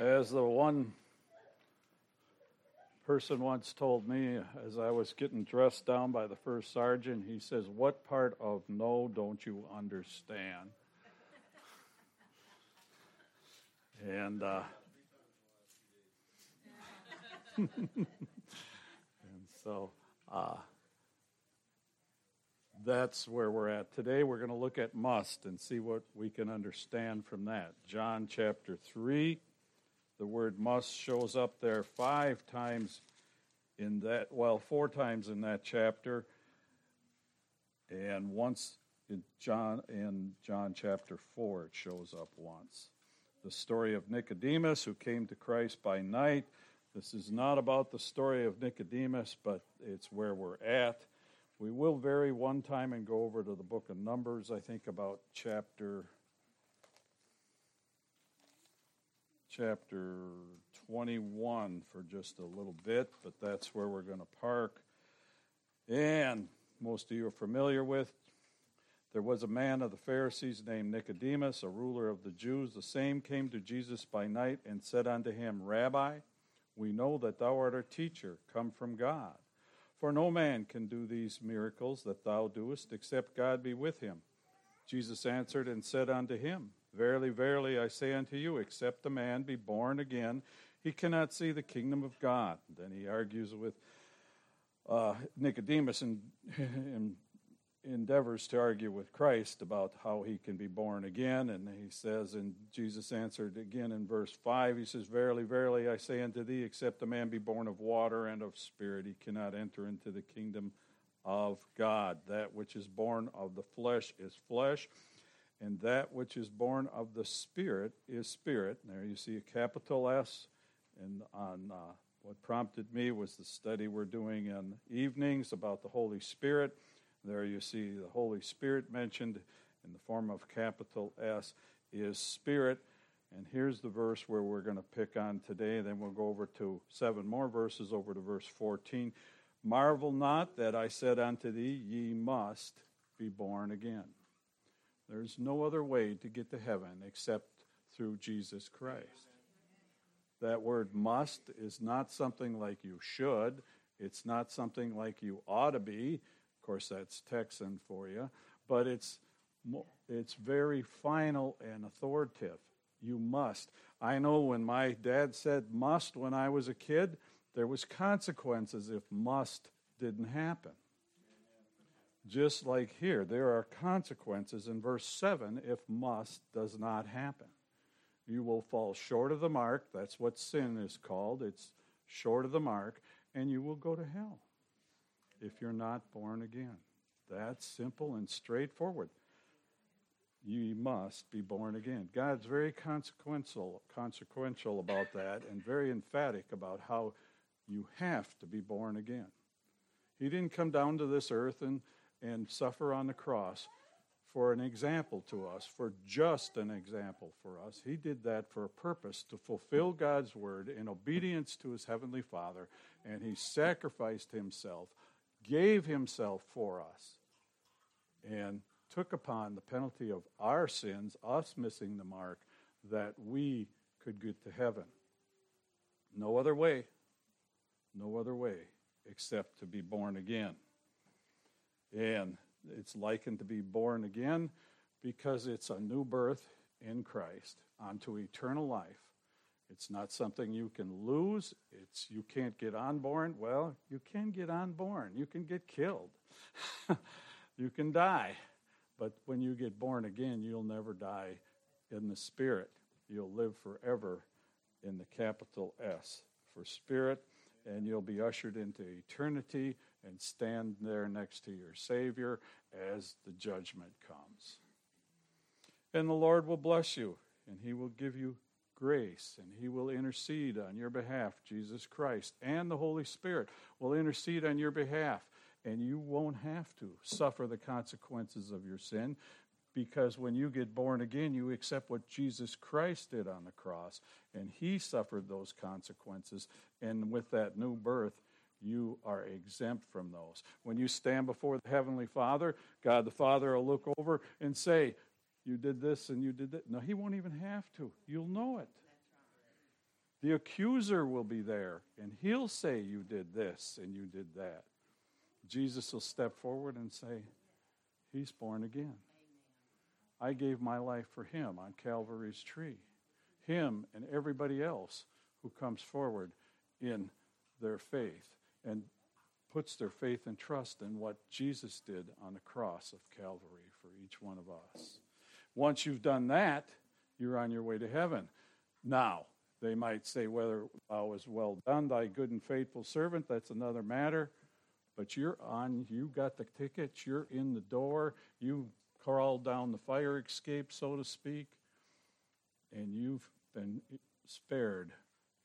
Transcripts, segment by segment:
As the one person once told me as I was getting dressed down by the first sergeant, he says, What part of no don't you understand? and, uh, and so uh, that's where we're at. Today we're going to look at must and see what we can understand from that. John chapter 3. The word must shows up there five times in that, well, four times in that chapter, and once in John in John chapter 4 it shows up once. The story of Nicodemus who came to Christ by night. This is not about the story of Nicodemus, but it's where we're at. We will vary one time and go over to the book of Numbers, I think about chapter chapter 21 for just a little bit, but that's where we're going to park. And most of you are familiar with there was a man of the Pharisees named Nicodemus, a ruler of the Jews. The same came to Jesus by night and said unto him, Rabbi, we know that thou art a teacher, come from God. For no man can do these miracles that thou doest, except God be with him. Jesus answered and said unto him, Verily, verily, I say unto you, except a man be born again, he cannot see the kingdom of God. Then he argues with uh, Nicodemus and, and endeavors to argue with Christ about how he can be born again. And he says, and Jesus answered again in verse 5, he says, Verily, verily, I say unto thee, except a man be born of water and of spirit, he cannot enter into the kingdom of God. That which is born of the flesh is flesh and that which is born of the Spirit is spirit. There you see a capital S. And on uh, what prompted me was the study we're doing in evenings about the Holy Spirit. There you see the Holy Spirit mentioned in the form of capital S is Spirit. And here's the verse where we're going to pick on today. Then we'll go over to seven more verses, over to verse 14. Marvel not that I said unto thee, Ye must be born again. There's no other way to get to heaven except through Jesus Christ. That word must is not something like you should. It's not something like you ought to be. Of course, that's Texan for you. But it's, it's very final and authoritative. You must. I know when my dad said must when I was a kid, there was consequences if must didn't happen. Just like here, there are consequences in verse 7 if must does not happen. You will fall short of the mark. That's what sin is called. It's short of the mark, and you will go to hell if you're not born again. That's simple and straightforward. You must be born again. God's very consequential, consequential about that and very emphatic about how you have to be born again. He didn't come down to this earth and and suffer on the cross for an example to us, for just an example for us. He did that for a purpose to fulfill God's word in obedience to his heavenly Father, and he sacrificed himself, gave himself for us, and took upon the penalty of our sins, us missing the mark, that we could get to heaven. No other way, no other way except to be born again. And it's likened to be born again because it's a new birth in Christ onto eternal life. It's not something you can lose. It's you can't get unborn. Well, you can get unborn. You can get killed. you can die. But when you get born again, you'll never die in the spirit. You'll live forever in the capital S for spirit, and you'll be ushered into eternity and stand there next to your Savior as the judgment comes. And the Lord will bless you, and He will give you grace, and He will intercede on your behalf. Jesus Christ and the Holy Spirit will intercede on your behalf, and you won't have to suffer the consequences of your sin. Because when you get born again, you accept what Jesus Christ did on the cross, and He suffered those consequences. And with that new birth, you are exempt from those. When you stand before the Heavenly Father, God the Father will look over and say, You did this and you did that. No, He won't even have to. You'll know it. The accuser will be there, and he'll say, You did this and you did that. Jesus will step forward and say, He's born again. I gave my life for him on Calvary's tree. Him and everybody else who comes forward in their faith and puts their faith and trust in what Jesus did on the cross of Calvary for each one of us. Once you've done that, you're on your way to heaven. Now, they might say whether thou was well done, thy good and faithful servant, that's another matter. But you're on, you got the tickets, you're in the door, you crawled down the fire escape, so to speak, and you've been spared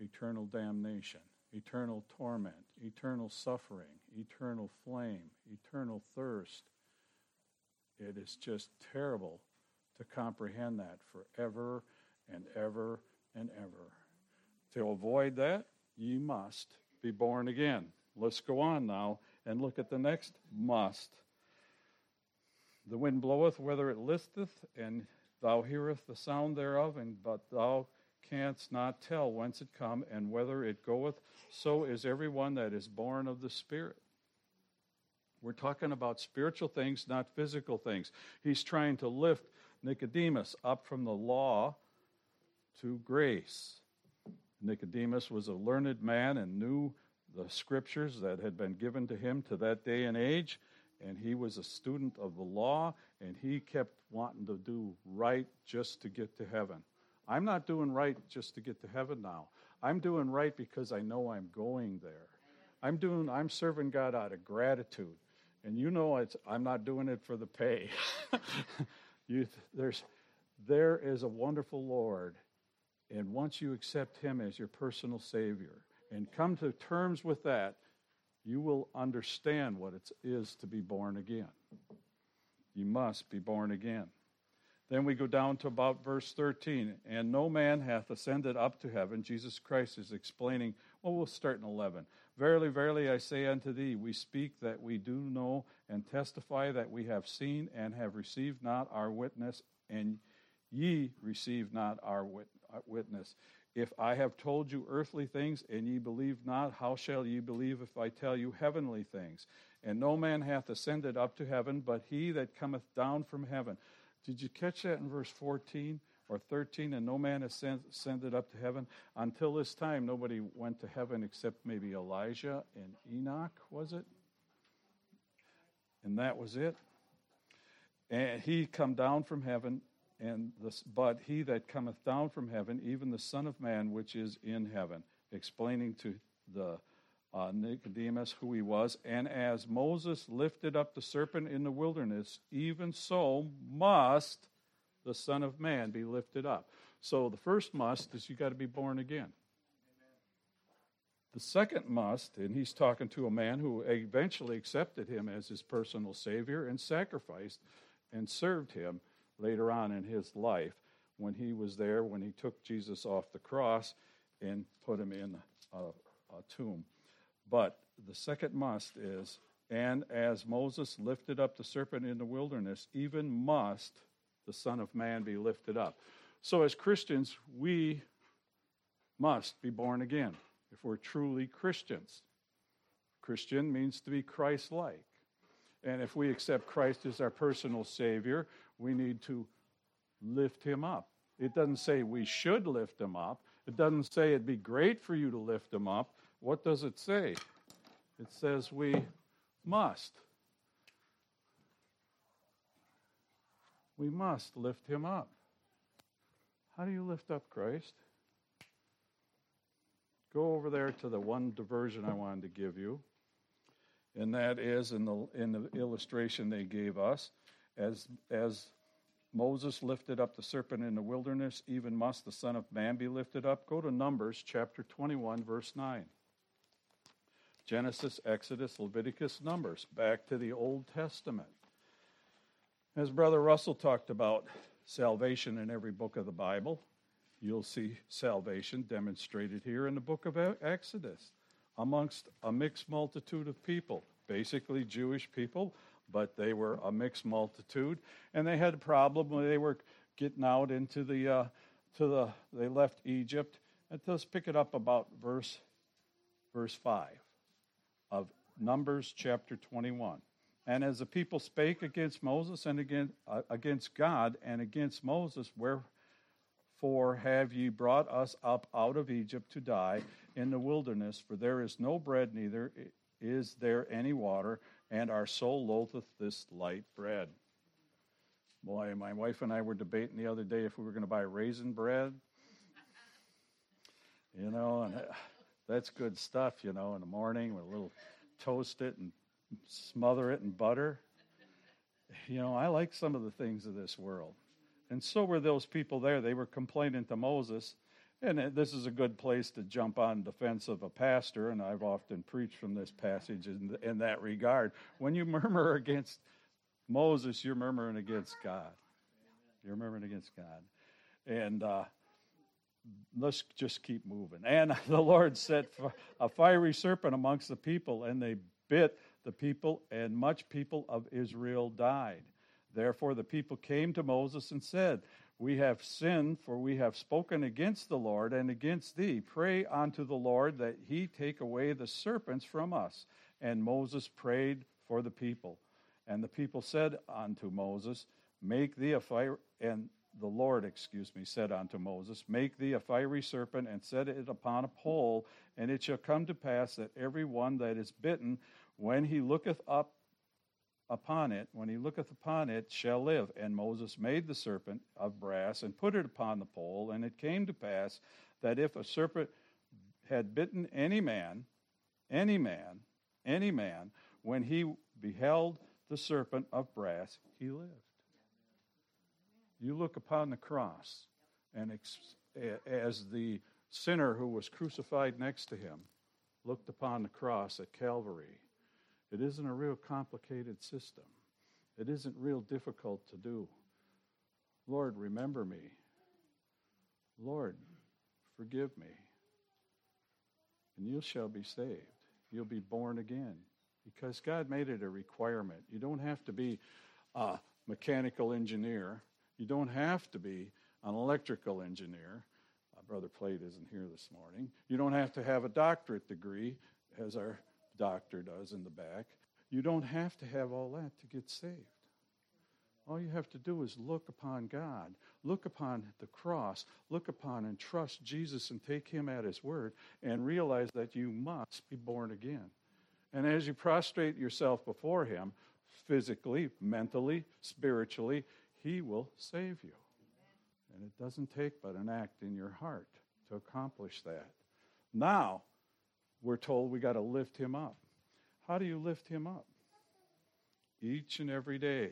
eternal damnation, eternal torment, eternal suffering, eternal flame, eternal thirst. It is just terrible to comprehend that forever and ever and ever. To avoid that, ye must be born again. Let's go on now and look at the next must. The wind bloweth whither it listeth, and thou hearest the sound thereof, and but thou canst not tell whence it come and whither it goeth. So is every one that is born of the Spirit. We're talking about spiritual things, not physical things. He's trying to lift Nicodemus up from the law to grace. Nicodemus was a learned man and knew the scriptures that had been given to him to that day and age, and he was a student of the law, and he kept wanting to do right just to get to heaven. I'm not doing right just to get to heaven now. I'm doing right because I know I'm going there. I'm doing I'm serving God out of gratitude. And you know I'm not doing it for the pay. you, there's there is a wonderful Lord and once you accept Him as your personal Savior and come to terms with that, you will understand what it is to be born again. You must be born again. Then we go down to about verse 13. And no man hath ascended up to heaven. Jesus Christ is explaining, well, we'll start in 11. Verily, verily, I say unto thee, we speak that we do know and testify that we have seen and have received not our witness, and ye receive not our witness uh. If I have told you earthly things and ye believe not, how shall ye believe if I tell you heavenly things? And no man hath ascended up to heaven, but he that cometh down from heaven. Did you catch that in verse 14 or 13? And no man has ascended up to heaven. Until this time, nobody went to heaven except maybe Elijah and Enoch, was it? And that was it. And he come down from heaven and this, but he that cometh down from heaven, even the Son of Man which is in heaven, explaining to the uh, Nicodemus who he was. And as Moses lifted up the serpent in the wilderness, even so must the Son of Man be lifted up. So the first must is you got to be born again. The second must, and he's talking to a man who eventually accepted him as his personal Savior and sacrificed and served him later on in his life when he was there, when he took Jesus off the cross and put him in a, a tomb. But the second must is, and as Moses lifted up the serpent in the wilderness, even must the Son of Man be lifted up. So, as Christians, we must be born again if we're truly Christians. Christian means to be Christ like. And if we accept Christ as our personal Savior, we need to lift him up. It doesn't say we should lift him up. It doesn't say it'd be great for you to lift him up. What does it say? It says we must. We must lift him up. How do you lift up Christ? Go over there to the one diversion I wanted to give you, and that is in the in the illustration they gave us as, as Moses lifted up the serpent in the wilderness, even must the Son of Man be lifted up. Go to Numbers chapter 21, verse 9. Genesis, Exodus, Leviticus, Numbers, back to the Old Testament. As Brother Russell talked about salvation in every book of the Bible, you'll see salvation demonstrated here in the book of Exodus amongst a mixed multitude of people, basically Jewish people, but they were a mixed multitude, and they had a problem when they were getting out into the uh, to the. They left Egypt And let's pick it up about verse verse 5 of Numbers chapter 21. And as the people spake against Moses and against, uh, against God and against Moses, wherefore have ye brought us up out of Egypt to die in the wilderness? For there is no bread, neither is there any water, and our soul loatheth this light bread. Boy, my wife and I were debating the other day if we were going to buy raisin bread. You know, and uh, that's good stuff, you know, in the morning with a little toast it and smother it in butter. You know, I like some of the things of this world. And so were those people there. They were complaining to Moses. And this is a good place to jump on defense of a pastor, and I've often preached from this passage in, in that regard. When you murmur against Moses, you're murmuring against God. You're murmuring against God. And uh, let's just keep moving. And the Lord set a fiery serpent amongst the people, and they bit the people, and much people of Israel died. Therefore, the people came to Moses and said, We have sinned, for we have spoken against the Lord and against thee. Pray unto the Lord that he take away the serpents from us. And Moses prayed for the people. And the people said unto Moses, Make thee a fire, and the Lord, excuse me, said unto Moses, Make thee a fiery serpent, and set it upon a pole, and it shall come to pass that every one that is bitten when he looketh up upon it, when he looketh upon it, shall live. And Moses made the serpent of brass and put it upon the pole. And it came to pass that if a serpent had bitten any man, any man, any man, when he beheld the serpent of brass, he lived. You look upon the cross, and as the sinner who was crucified next to him looked upon the cross at Calvary, it isn't a real complicated system. It isn't real difficult to do. Lord, remember me. Lord, forgive me. And you shall be saved. You'll be born again. Because God made it a requirement. You don't have to be a mechanical engineer. You don't have to be an electrical engineer. My brother Plate isn't here this morning. You don't have to have a doctorate degree, as our doctor does in the back. You don't have to have all that to get saved. All you have to do is look upon God, look upon the cross, look upon and trust Jesus and take Him at His word and realize that you must be born again. And as you prostrate yourself before Him, physically, mentally, spiritually, He will save you. And it doesn't take but an act in your heart to accomplish that. Now, we're told we got to lift him up. How do you lift him up? Each and every day.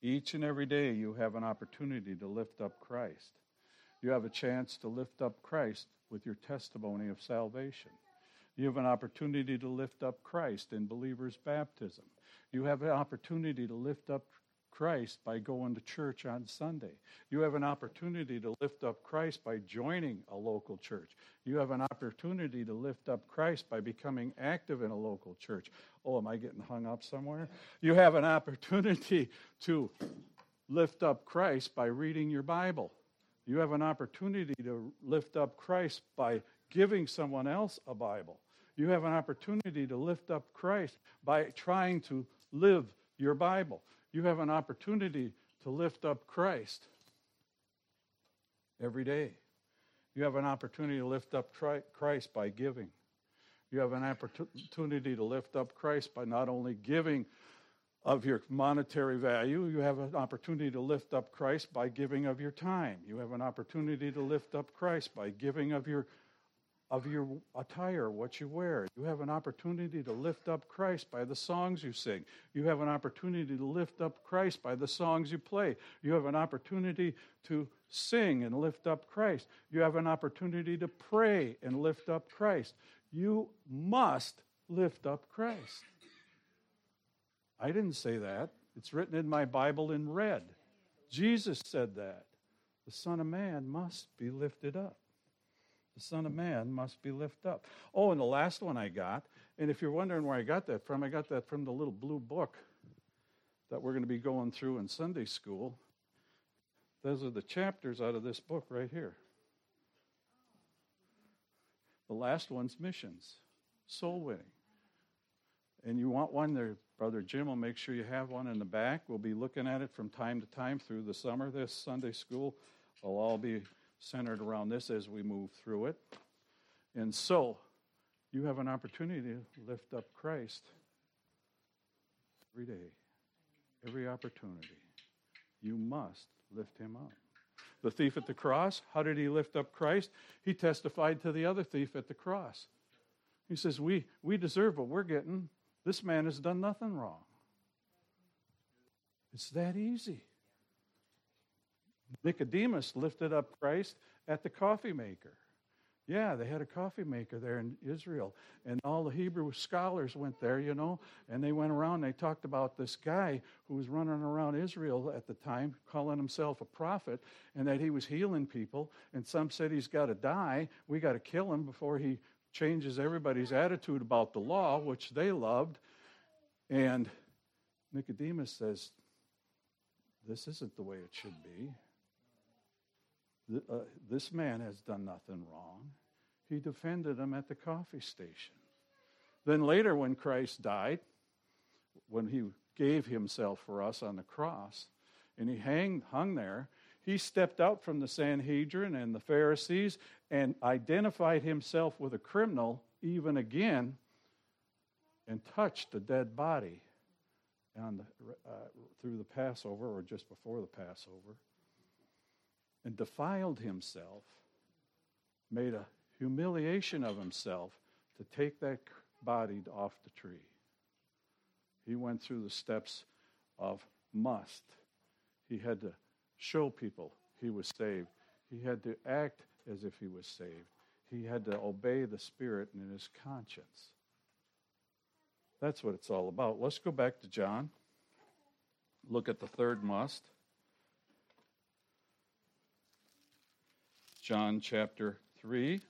Each and every day, you have an opportunity to lift up Christ. You have a chance to lift up Christ with your testimony of salvation. You have an opportunity to lift up Christ in believers' baptism. You have an opportunity to lift up Christ by going to church on Sunday. You have an opportunity to lift up Christ by joining a local church. You have an opportunity to lift up Christ by becoming active in a local church. Oh, am I getting hung up somewhere? You have an opportunity to lift up Christ by reading your Bible. You have an opportunity to lift up Christ by giving someone else a Bible. You have an opportunity to lift up Christ by trying to live your Bible you have an opportunity to lift up Christ every day. You have an opportunity to lift up Christ by giving. You have an opportunity to lift up Christ by not only giving of your monetary value, you have an opportunity to lift up Christ by giving of your time. You have an opportunity to lift up Christ by giving of your of your attire, what you wear. You have an opportunity to lift up Christ by the songs you sing. You have an opportunity to lift up Christ by the songs you play. You have an opportunity to sing and lift up Christ. You have an opportunity to pray and lift up Christ. You must lift up Christ. I didn't say that. It's written in my Bible in red. Jesus said that. The Son of Man must be lifted up the Son of Man must be lifted up. Oh, and the last one I got, and if you're wondering where I got that from, I got that from the little blue book that we're going to be going through in Sunday school. Those are the chapters out of this book right here. The last one's missions, soul winning. And you want one there, Brother Jim will make sure you have one in the back. We'll be looking at it from time to time through the summer. This Sunday school will all be centered around this as we move through it. And so, you have an opportunity to lift up Christ every day, every opportunity. You must lift him up. The thief at the cross, how did he lift up Christ? He testified to the other thief at the cross. He says, We, we deserve what we're getting. This man has done nothing wrong. It's that easy. Nicodemus lifted up Christ at the coffee maker. Yeah, they had a coffee maker there in Israel. And all the Hebrew scholars went there, you know, and they went around and they talked about this guy who was running around Israel at the time, calling himself a prophet, and that he was healing people. And some said he's got to die. We got to kill him before he changes everybody's attitude about the law, which they loved. And Nicodemus says, This isn't the way it should be. Uh, this man has done nothing wrong. He defended him at the coffee station. Then later, when Christ died, when he gave himself for us on the cross, and he hang, hung there, he stepped out from the Sanhedrin and the Pharisees and identified himself with a criminal even again and touched a dead body on the, uh, through the Passover or just before the Passover and defiled himself, made a humiliation of himself to take that body off the tree. He went through the steps of must. He had to show people he was saved. He had to act as if he was saved. He had to obey the Spirit in his conscience. That's what it's all about. Let's go back to John. Look at the third must. John chapter 3,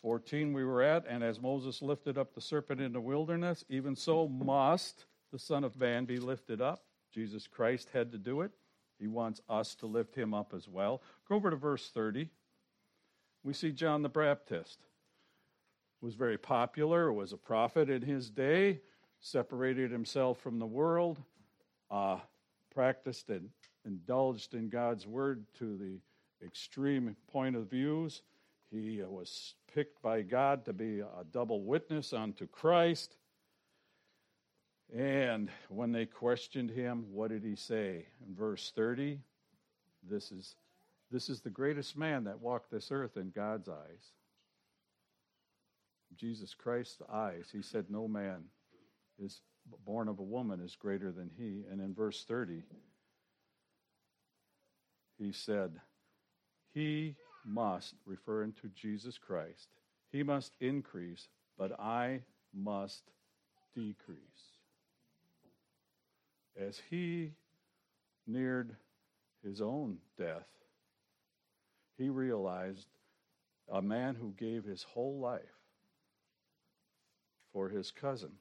14, we were at. And as Moses lifted up the serpent in the wilderness, even so must the Son of Man be lifted up. Jesus Christ had to do it. He wants us to lift him up as well. Go over to verse 30. We see John the Baptist was very popular, was a prophet in his day, separated himself from the world, uh, practiced and indulged in God's word to the extreme point of views. He uh, was picked by God to be a double witness unto Christ. And when they questioned him, what did he say? In verse 30, this is, this is the greatest man that walked this earth in God's eyes. Jesus Christ's eyes. He said, No man is born of a woman is greater than he. And in verse 30, he said, he must, referring to Jesus Christ, he must increase, but I must decrease. As he neared his own death, he realized a man who gave his whole life for his cousin,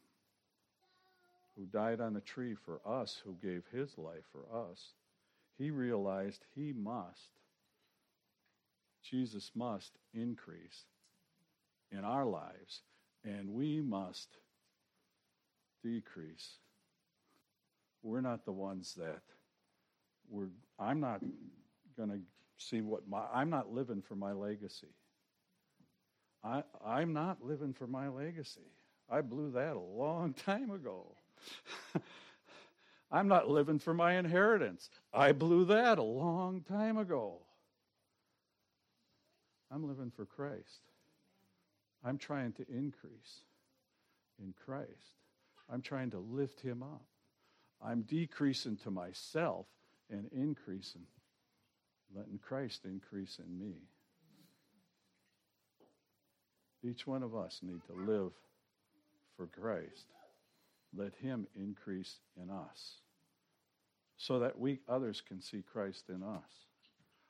who died on a tree for us, who gave his life for us, he realized he must Jesus must increase in our lives, and we must decrease. We're not the ones that we're, I'm not going to see what my, I'm not living for my legacy. I, I'm not living for my legacy. I blew that a long time ago. I'm not living for my inheritance. I blew that a long time ago. I'm living for Christ. I'm trying to increase in Christ. I'm trying to lift him up. I'm decreasing to myself and increasing, letting Christ increase in me. Each one of us need to live for Christ. Let him increase in us so that we others can see Christ in us.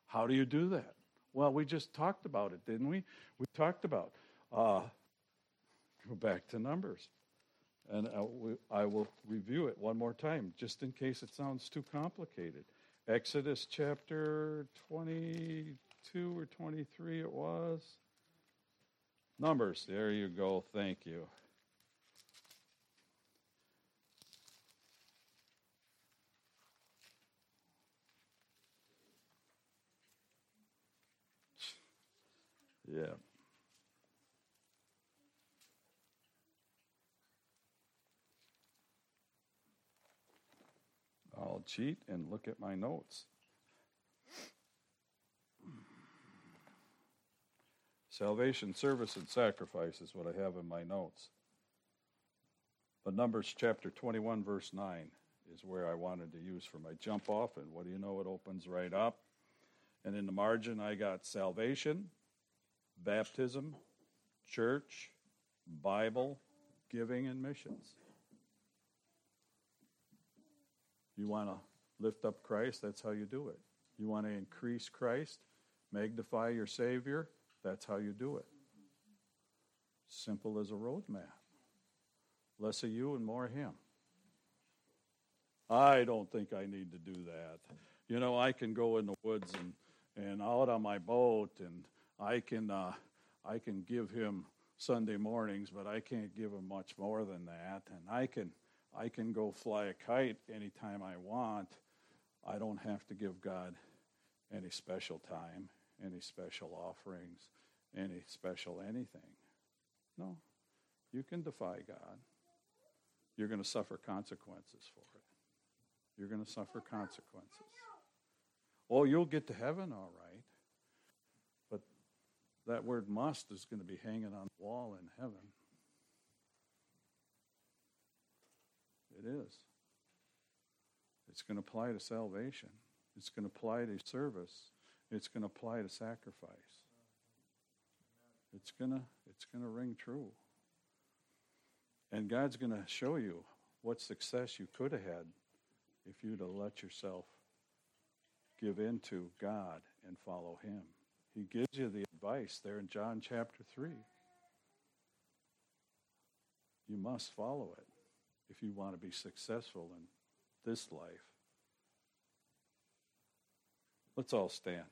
How do you do that? Well, we just talked about it, didn't we? We talked about. Uh, go back to Numbers. And I, I will review it one more time, just in case it sounds too complicated. Exodus chapter 22 or 23, it was. Numbers, there you go. Thank you. Yeah. I'll cheat and look at my notes. Salvation, service, and sacrifice is what I have in my notes. But Numbers chapter 21, verse 9 is where I wanted to use for my jump off. And what do you know? It opens right up. And in the margin, I got salvation, baptism, church, Bible, giving, and missions. You want to lift up Christ? That's how you do it. You want to increase Christ, magnify your Savior? That's how you do it. Simple as a roadmap. Less of you and more of Him. I don't think I need to do that. You know, I can go in the woods and, and out on my boat, and I can uh, I can give him Sunday mornings, but I can't give him much more than that. And I can I can go fly a kite anytime I want. I don't have to give God any special time, any special offerings, any special anything. No. You can defy God. You're going to suffer consequences for it. You're going to suffer consequences. Oh, you'll get to heaven all right. That word must is going to be hanging on the wall in heaven. It is. It's going to apply to salvation. It's going to apply to service. It's going to apply to sacrifice. It's gonna it's gonna ring true. And God's gonna show you what success you could have had if you'd have let yourself give in to God and follow Him. He gives you the advice there in John chapter 3. You must follow it if you want to be successful in this life. Let's all stand.